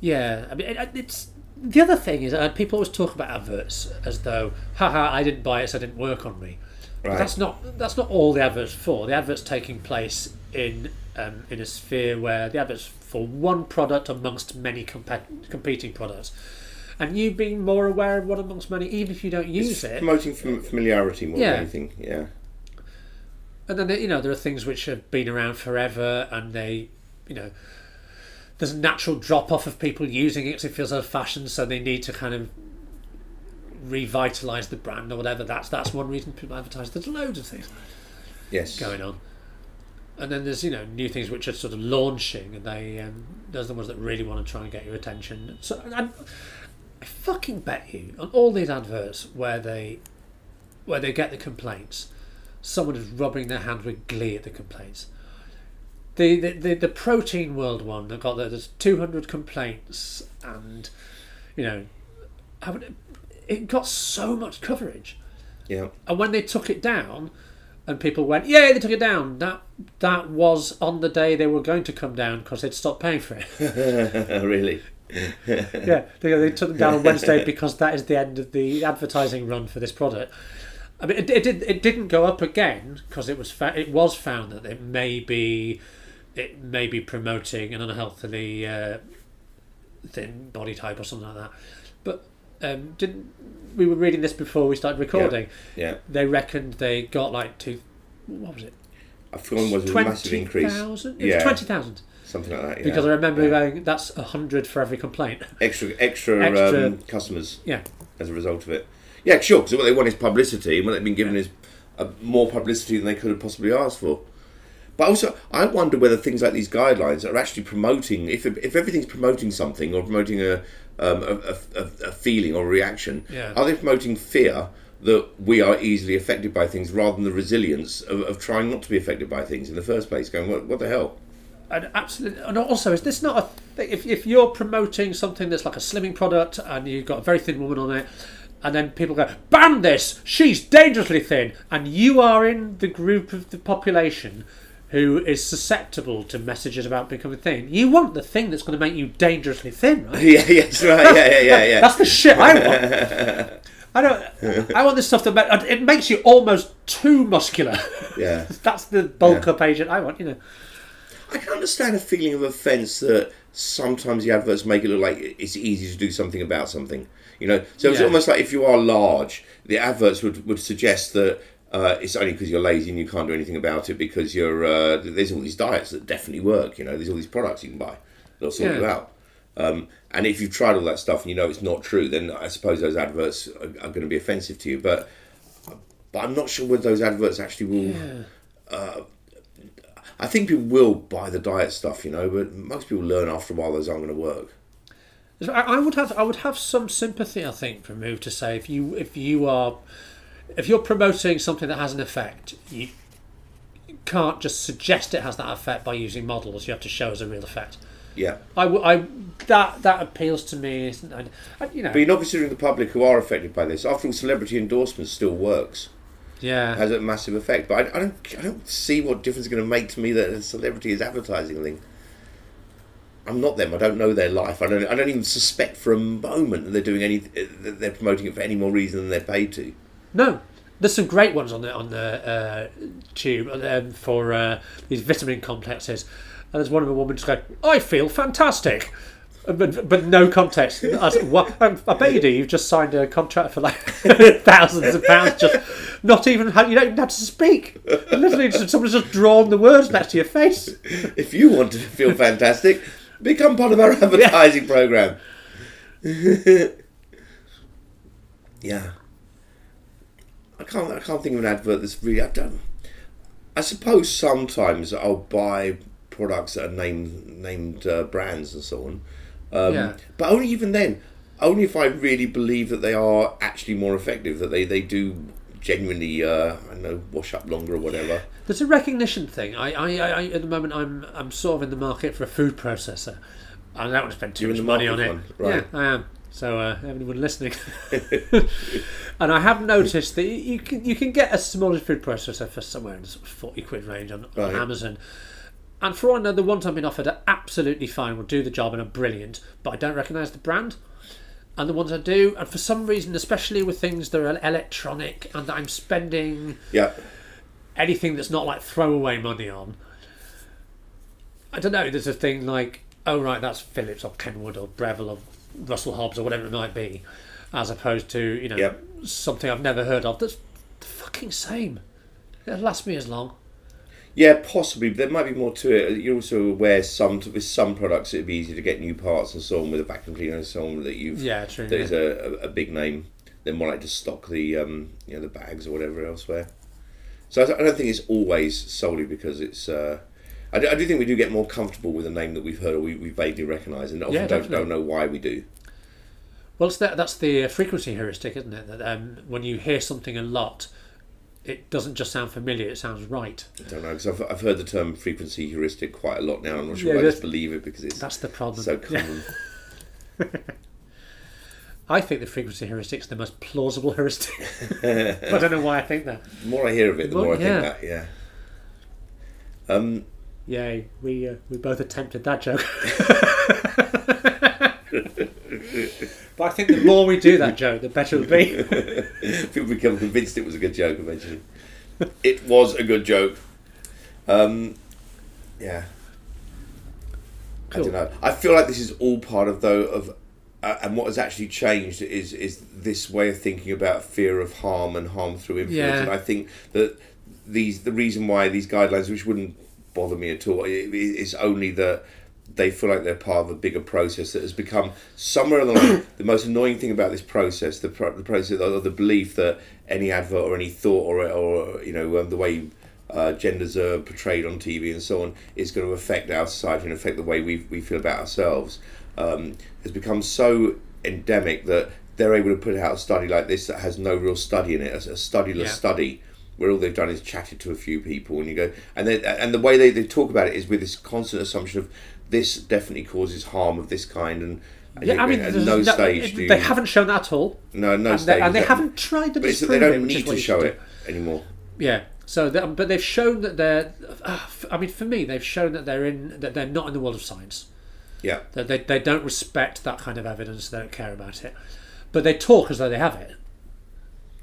Yeah. I mean, it, it's. The other thing is, uh, people always talk about adverts as though, haha, I didn't buy it, so it didn't work on me. But Right. that's not that's not all the adverts for. The adverts taking place in um, in a sphere where the adverts for one product amongst many compe- competing products, and you being more aware of one amongst many, even if you don't use It's it. promoting fam- familiarity more Yeah. than anything. Yeah. And then you know there are things which have been around forever, and they, you know, there's a natural drop off of people using it because it feels old fashioned, so they need to kind of revitalize the brand or whatever. That's that's one reason people advertise. There's loads of things. Yes. going on. And then there's you know new things which are sort of launching, and they um, those are the ones that really want to try and get your attention. So I, I fucking bet you on all these adverts where they where they get the complaints, someone is rubbing their hands with glee at the complaints. The the, the, the protein world one that got there, there's 200 complaints, and you know, how would it, it got so much coverage. Yeah. And when they took it down, and people went, "Yeah, they took it down." That that was on the day they were going to come down because they'd stopped paying for it. *laughs* really. yeah, they, they took them down on Wednesday because that is the end of the advertising run for this product. I mean, it, it did it didn't go up again because it was fa- it was found that it may be it may be promoting an unhealthily uh, thin body type or something like that. But um, didn't we were reading this before we started recording? Yeah. They reckoned they got like two. What was it? I feel it was a massive increase. 20,000? It Yeah. was 20,000. Something like that. Yeah. Because I remember Yeah. going, that's a 100 for every complaint. extra *laughs* extra, Extra- Um, customers Yeah. as a result of it. Yeah, sure. Because what they want is publicity, and what they've been given is uh, more publicity than they could have possibly asked for. But also, I wonder whether things like these guidelines are actually promoting. If if everything's promoting something or promoting a um, a, a, a- a feeling or reaction, Yeah. are they promoting fear that we are easily affected by things rather than the resilience of, of trying not to be affected by things in the first place? Going, what, what the hell? and absolutely, and also, is this not a thing? If, if you're promoting something that's like a slimming product and you've got a very thin woman on it, and then people go, ban this, she's dangerously thin, and you are in the group of the population who is susceptible to messages about becoming thin, you want the thing that's going to make you dangerously thin, right? *laughs* yeah, yeah, that's right. Yeah, yeah, yeah, yeah. That's the shit I want. *laughs* I don't. I want this stuff that it makes you almost too muscular. yeah. *laughs* That's the bulk up agent I want. You know. I can understand a feeling of offence that sometimes the adverts make it look like it's easy to do something about something. You know, so it's Yeah. almost like if you are large, the adverts would, would suggest that uh, it's only because you're lazy and you can't do anything about it because you're uh, there's all these diets that definitely work. You know, there's all these products you can buy that'll sort you out. Um, and if you've tried all that stuff and you know it's not true, then I suppose those adverts are, are going to be offensive to you. But but I'm not sure whether those adverts actually will. Uh, I think people will buy the diet stuff, you know, but most people learn after a while those aren't going to work. I, I would have I would have some sympathy I think for Move to say if you if you are if you're promoting something that has an effect you can't just suggest it has that effect by using models you have to show us a real effect. Yeah, I, I that that appeals to me. I- you know, but you're not considering the public who are affected by this. After all, celebrity endorsement still works, yeah. has a massive effect. But I, I don't, I don't see what difference it's going to make to me that a celebrity is advertising a thing. I'm not them. I don't know their life. I don't. I don't even suspect for a moment that they're doing any. That they're promoting it for any more reason than they're paid to. No, there's some great ones on the on the uh, tube um, for uh, these vitamin complexes. And there's one of a woman just going, "I feel fantastic," Uh, but but no context. I, said, what? Um, I bet you do. You've just signed a contract for like *laughs* thousands of pounds. Just not even you don't even have to speak. Literally, just, someone's just drawn the words next to your face. If you want to feel fantastic, become part of our *laughs* advertising program. *laughs* yeah. I can't. I can't think of an advert that's really. I don't. I suppose sometimes I'll buy products that are named named uh, brands and so on, um, Yeah. but only even then. Only if I really believe that they are actually more effective, that they, they do genuinely, uh, I don't know, wash up longer or whatever. There's a recognition thing. I, I, I, at the moment I'm I'm sort of in the market for a food processor. I don't want to spend too You're much money on market it. one, right. Yeah, I am. So uh, anyone listening, *laughs* and I have noticed that you can you can get a smaller food processor for somewhere in the sort of forty quid range on, on Right. Amazon. And for all I know, the ones I've been offered are absolutely fine, will do the job and are brilliant, but I don't recognise the brand. And the ones I do, and for some reason, especially with things that are electronic and that I'm spending Yeah. anything that's not like throwaway money on. I don't know. There's a thing like, oh right, that's Philips or Kenwood or Breville or Russell Hobbs or whatever it might be, as opposed to you know Yep. something I've never heard of. That's the fucking same. It'll last me as long. Yeah, possibly, but there might be more to it. You're also aware some with some products it'd be easy to get new parts and so on with a vacuum cleaner and so on that you've Yeah, true. that is yeah. a, a, a big name. They're more like to stock the um, you know the bags or whatever elsewhere. So I, don't- I don't think it's always solely because it's. Uh, I, do, I do think we do get more comfortable with a name that we've heard or we, we vaguely recognise, and often Yeah, don't, don't know why we do. Well, it's that, that's the uh, frequency heuristic, isn't it? That um, when you hear something a lot, it doesn't just sound familiar; it sounds right. I don't know because I've, I've heard the term frequency heuristic quite a lot now. I'm not sure Yeah, I just believe it because it's That's the problem. so *laughs* Yeah. common. *laughs* I think the frequency heuristic is the most plausible heuristic. *laughs* I don't know why I think that. The more I hear of it, the Well, more I yeah. think that. Yeah. Um, Yay, we uh, we both attempted that joke. *laughs* but I think the more we do that joke, the better it'll be. *laughs* People become convinced it was a good joke eventually. it was a good joke. Um, yeah. I don't know. I feel like this is all part of though of, uh, and what has actually changed is is this way of thinking about fear of harm and harm through influence. Yeah. And I think that these the reason why these guidelines, which wouldn't bother me at all, i- i- is only that they feel like they're part of a bigger process that has become somewhere along the line, *coughs* the most annoying thing about this process, the, pro- the process or the belief that any advert or any thought or, or you know um, the way uh, genders are portrayed on TV and so on is going to affect our society and affect the way we, we feel about ourselves um, has become so endemic that they're able to put out a study like this that has no real study in it, a, a studyless Yeah. study where all they've done is chatted to a few people, and you go, and they, and the way they, they talk about it is with this constant assumption of this definitely causes harm of this kind, and, and Yeah, I mean, at no no- stage do you, they haven't shown that at all, no no and stage, they, and they haven't tried to but they don't need to show it anymore. Yeah. So, but they've shown that they're. Uh, I mean, for me, they've shown that they're in that they're not in the world of science. Yeah, That they, they don't respect that kind of evidence. They don't care about it, but they talk as though they have it.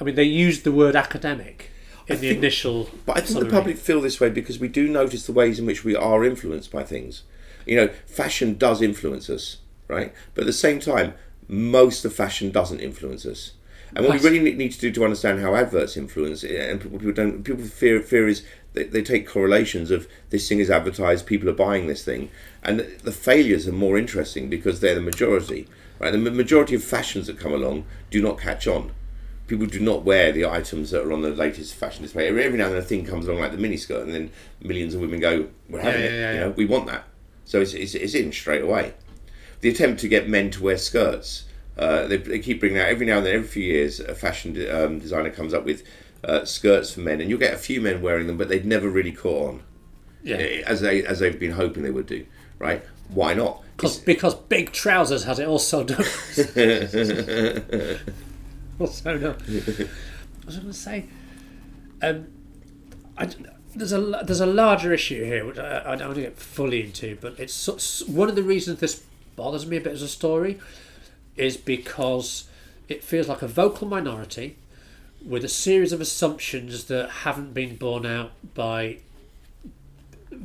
I mean, they use the word academic in the think- initial. But I think the public feel this way because we do notice the ways in which we are influenced by things. You know, fashion does influence us, right? But at the same time, most of fashion doesn't influence us. And what we really need to do to understand how adverts influence, eh, and people, don't, people fear fear is they, they take correlations of this thing is advertised, people are buying this thing, and the failures are more interesting because they're the majority, right? The majority of fashions that come along do not catch on people do not wear the items that are on the latest fashion display. Every, every now and then a thing comes along like the miniskirt, and then millions of women go, "We're having Yeah, it. yeah, yeah, you know, we want that." So it's, it's, it's in straight away. The attempt to get men to wear skirts, uh, they, they keep bringing out every now and then, every few years, a fashion de- um, designer comes up with uh, skirts for men, and you'll get a few men wearing them, but they've never really caught on Yeah. eh, as they as they've been hoping they would do. Right? Why not? Because, because big trousers has it all. also *laughs* *laughs* done. *laughs* also done. I was going to say, um, I, there's a there's a larger issue here which I, I don't want to get fully into, but it's so- one of the reasons this bothers me a bit as a story is because it feels like a vocal minority with a series of assumptions that haven't been borne out by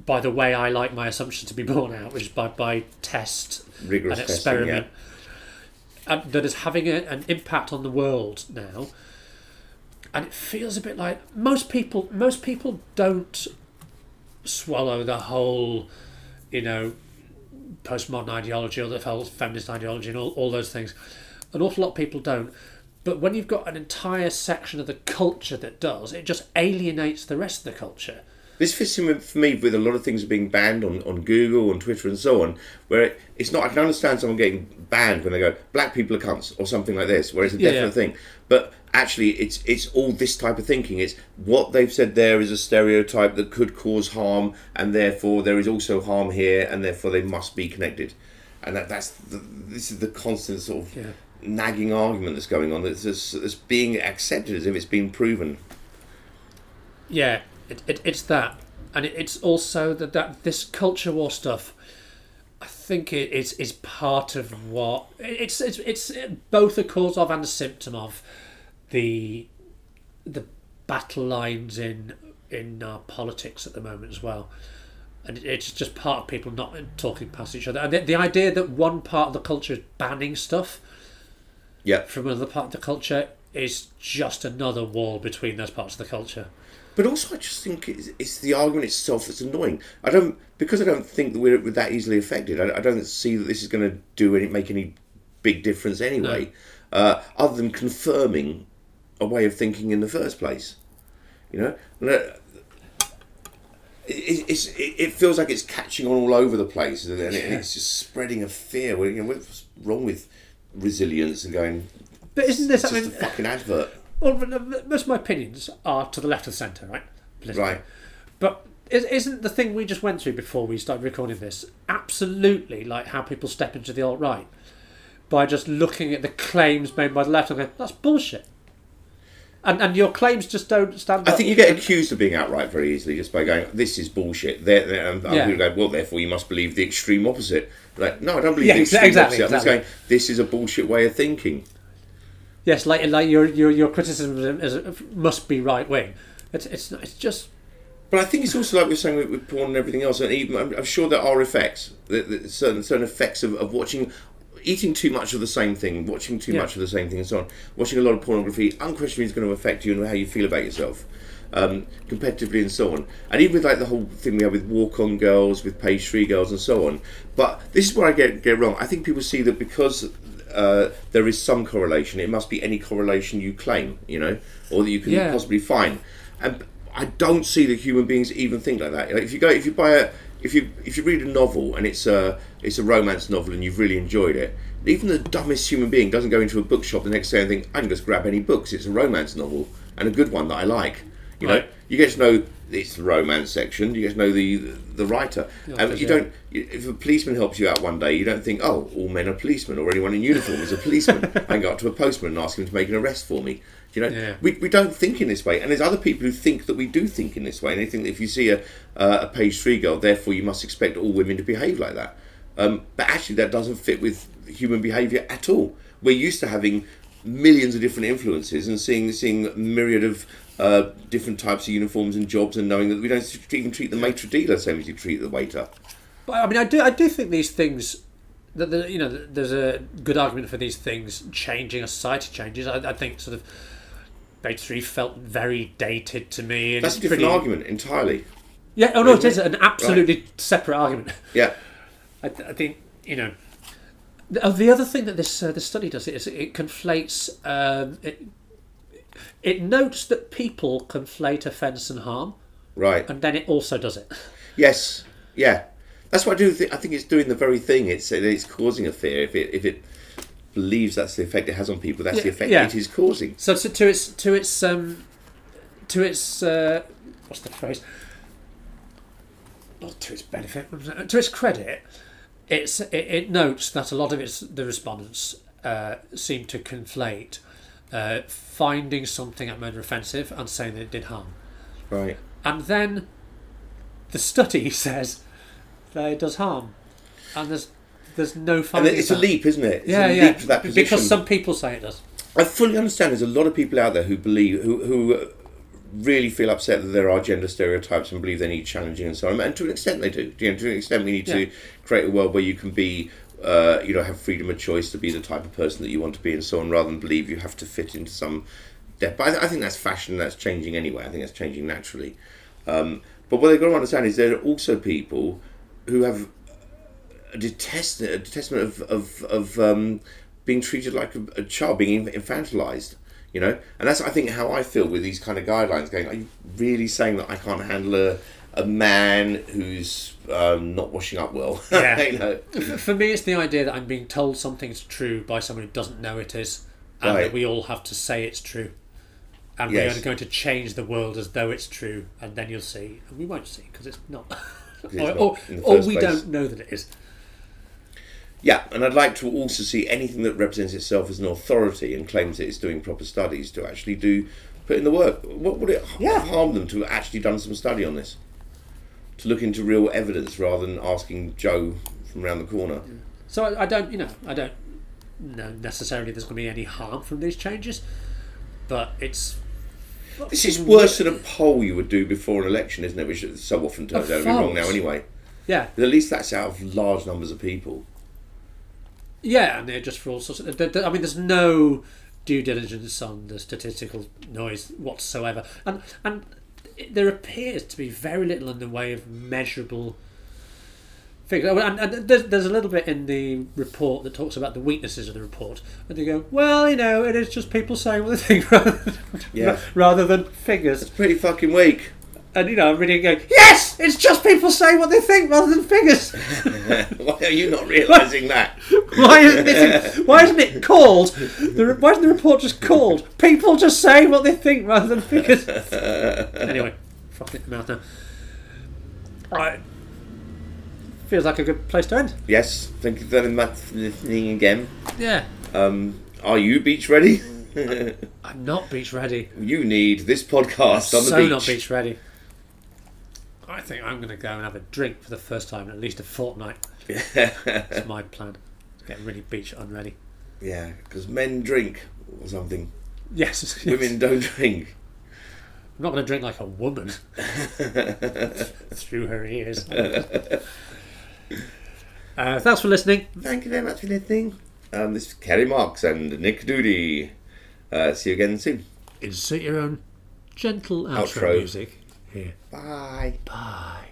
by the way I like my assumptions to be borne out, which is by by test Rigorous and testing, experiment, and that is having a, an impact on the world now. And it feels a bit like most people. Most people don't swallow the whole, you know, postmodern ideology or the whole feminist ideology and all, all those things. An awful lot of people don't. But when you've got an entire section of the culture that does, it just alienates the rest of the culture. This fits in with, for me with a lot of things being banned on, on Google, on Twitter, and so on. Where it, it's not, I can understand someone getting banned when they go, "Black people are cunts" or something like this, where it's a Yeah, definite yeah. thing. But actually, it's it's all this type of thinking. It's what they've said there is a stereotype that could cause harm, and therefore there is also harm here, and therefore they must be connected. And that, that's the, this is the constant sort of Yeah. nagging argument that's going on. That's, that's, that's being accepted as if it's been proven. Yeah, it, it, it's that, and it, it's also that, that this culture war stuff. I think it is is part of what it's it's it's uh, both a cause of and a symptom of the the battle lines in in our politics at the moment as well. And it's just part of people not talking past each other. And the, the idea that one part of the culture is banning stuff Yeah. from another part of the culture is just another wall between those parts of the culture. But also, I just think it's, it's the argument itself that's annoying. I don't because I don't think that we're, that easily affected. I, I don't see that this is going to do any make any big difference anyway, uh, other than confirming a way of thinking in the first place. You know, And, uh, it, it's, it, it feels like it's catching on all over the place, and it- Yeah. it's just spreading a fear. Well, You know, what's wrong with resilience and going? But isn't this? It's I just mean, a fucking advert, well, most of my opinions are to the left of the centre, right? Politically. right? But is- isn't the thing we just went through before we started recording this absolutely like how people step into the alt right by just looking at the claims made by the left and going, "That's bullshit," and and your claims just don't stand. I think you get accused of being alt right very easily just by going, "This is bullshit." They're, they're, and Yeah. people go, "Well, therefore you must believe the extreme opposite." Like, no, I don't believe Yeah, the extreme exactly, opposite. I'm just exactly. going, "This is a bullshit way of thinking." Yes, like like your your your criticism is, must be right wing. It's it's it's just But I think it's also like we're saying with, with porn and everything else, and even I'm, I'm sure there are effects, that, that certain certain effects of, of watching, eating too much of the same thing, watching too Yeah. much of the same thing, and so on. Watching a lot of pornography unquestionably is going to affect you and how you feel about yourself, um, competitively and so on. And even with like the whole thing we have with walk on girls, with page three girls, and so on. But this is where I get get wrong. I think people see that because. Uh, there is some correlation. It must be any correlation you claim, you know, or that you can Yeah. possibly find. And I don't see that human beings even think like that. Like if you go, if you buy a, if you if you read a novel and it's a it's a romance novel and you've really enjoyed it, even the dumbest human being doesn't go into a bookshop the next day and think I can just grab any books. It's a romance novel and a good one that I like. You know, you get to know it's the romance section. You get to know the the writer, and you yeah. don't. If a policeman helps you out one day, you don't think, "Oh, all men are policemen," or anyone in uniform is a policeman. *laughs* I can go up to a postman and ask him to make an arrest for me. You know, Yeah. we, we don't think in this way, and there's other people who think that we do think in this way, and they think that if you see a uh, a page three girl, therefore you must expect all women to behave like that. Um, but actually, that doesn't fit with human behaviour at all. We're used to having millions of different influences and seeing seeing a myriad of uh, different types of uniforms and jobs, and knowing that we don't even treat the maitre d' the same as you treat the waiter. But I mean, I do, I do think these things. That the, you know, there's a good argument for these things changing as society changes. I, I think sort of Page Three felt very dated to me. And That's a different pretty, argument entirely. Yeah. Oh no, it is an absolutely separate argument. Yeah, *laughs* I, th- I think you know. The, oh, the other thing that this uh, this study does is it conflates. Um, it, it notes that people conflate offence and harm, right. and then it also does it. Yes, yeah. That's what I do. Think, I think it's doing the very thing. It's it's causing a fear. If it if it believes that's the effect it has on people, that's the effect yeah. it is causing. So to, to its to its um, to its uh, what's the phrase? Not to its benefit, to its credit, it's it, it notes that a lot of its the respondents uh, seem to conflate uh, finding something at murder offensive and saying that it did harm, Right. and then the study *laughs* says that it does harm, and there's there's no And it's a leap, isn't it? It's Yeah, a yeah. leap to that position. Because some people say it does. I fully understand. There's a lot of people out there who believe who who really feel upset that there are gender stereotypes and believe they need challenging and so on. And to an extent, they do. You know, to an extent, we need Yeah. to create a world where you can be. Uh, you know, have freedom of choice to be the type of person that you want to be, and so on, rather than believe you have to fit into some depth. But I, I think that's fashion. That's changing anyway. I think that's changing naturally. Um, but what they've got to understand is there are also people who have a detest a detestment of of, of um, being treated like a, a child, being infantilized. You know, and that's I think how I feel with these kind of guidelines. Going, are you really saying that I can't handle a a man who's um, not washing up well? *laughs* Yeah. you know, For me, it's the idea that I'm being told something's true by someone who doesn't know it is, and Right. that we all have to say it's true. And Yes. we are going to change the world as though it's true, and then you'll see, and we won't see because it's not. *laughs* it's or not or, or we place. don't know that it is. Yeah, and I'd like to also see anything that represents itself as an authority and claims that it's doing proper studies to actually do put in the work. What would it Yeah. harm them to have actually done some study on this? To look into real evidence rather than asking Joe from around the corner. So I, I don't, you know, I don't know necessarily there's going to be any harm from these changes, but it's. This is worse than a poll you would do before an election, isn't it? Which so often turns out to be wrong now anyway. Yeah, But at least that's out of large numbers of people. yeah, and they're just for all sorts of. I mean, there's no due diligence on the statistical noise whatsoever, and and there appears to be very little in the way of measurable figures. And, and there's, there's a little bit in the report that talks about the weaknesses of the report, and they go, well, you know, it is just people saying what they think *laughs* rather, Yeah. rather than figures. It's pretty fucking weak. And you know, I'm reading it going, yes, it's just people saying what they think rather than figures. *laughs* Why are you not realising that? *laughs* Why isn't it? Why isn't it called? The, why isn't the report just called? People just say what they think rather than figures. *laughs* anyway, fuck it, mouth now. Right. Feels like a good place to end. Yes, thank you very much for listening again. Yeah. Um, are you beach ready? I'm not beach ready. you need this podcast on the so beach. not beach ready. I think I'm going to go and have a drink for the first time in at least a fortnight. Yeah. *laughs* That's my plan. Get really beach unready. yeah, because men drink or something. *laughs* Yes. Women don't drink. I'm not going to drink like a woman *laughs* through her ears. Uh, thanks for listening. Thank you very much for listening. Um, this is Carey Marx and Nick Doody. Uh, see you again soon. Insert your own gentle outro, Outro. music here. Bye. Bye.